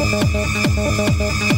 Thank you.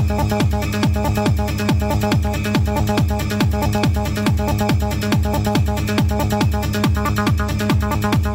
Thank you.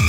Thank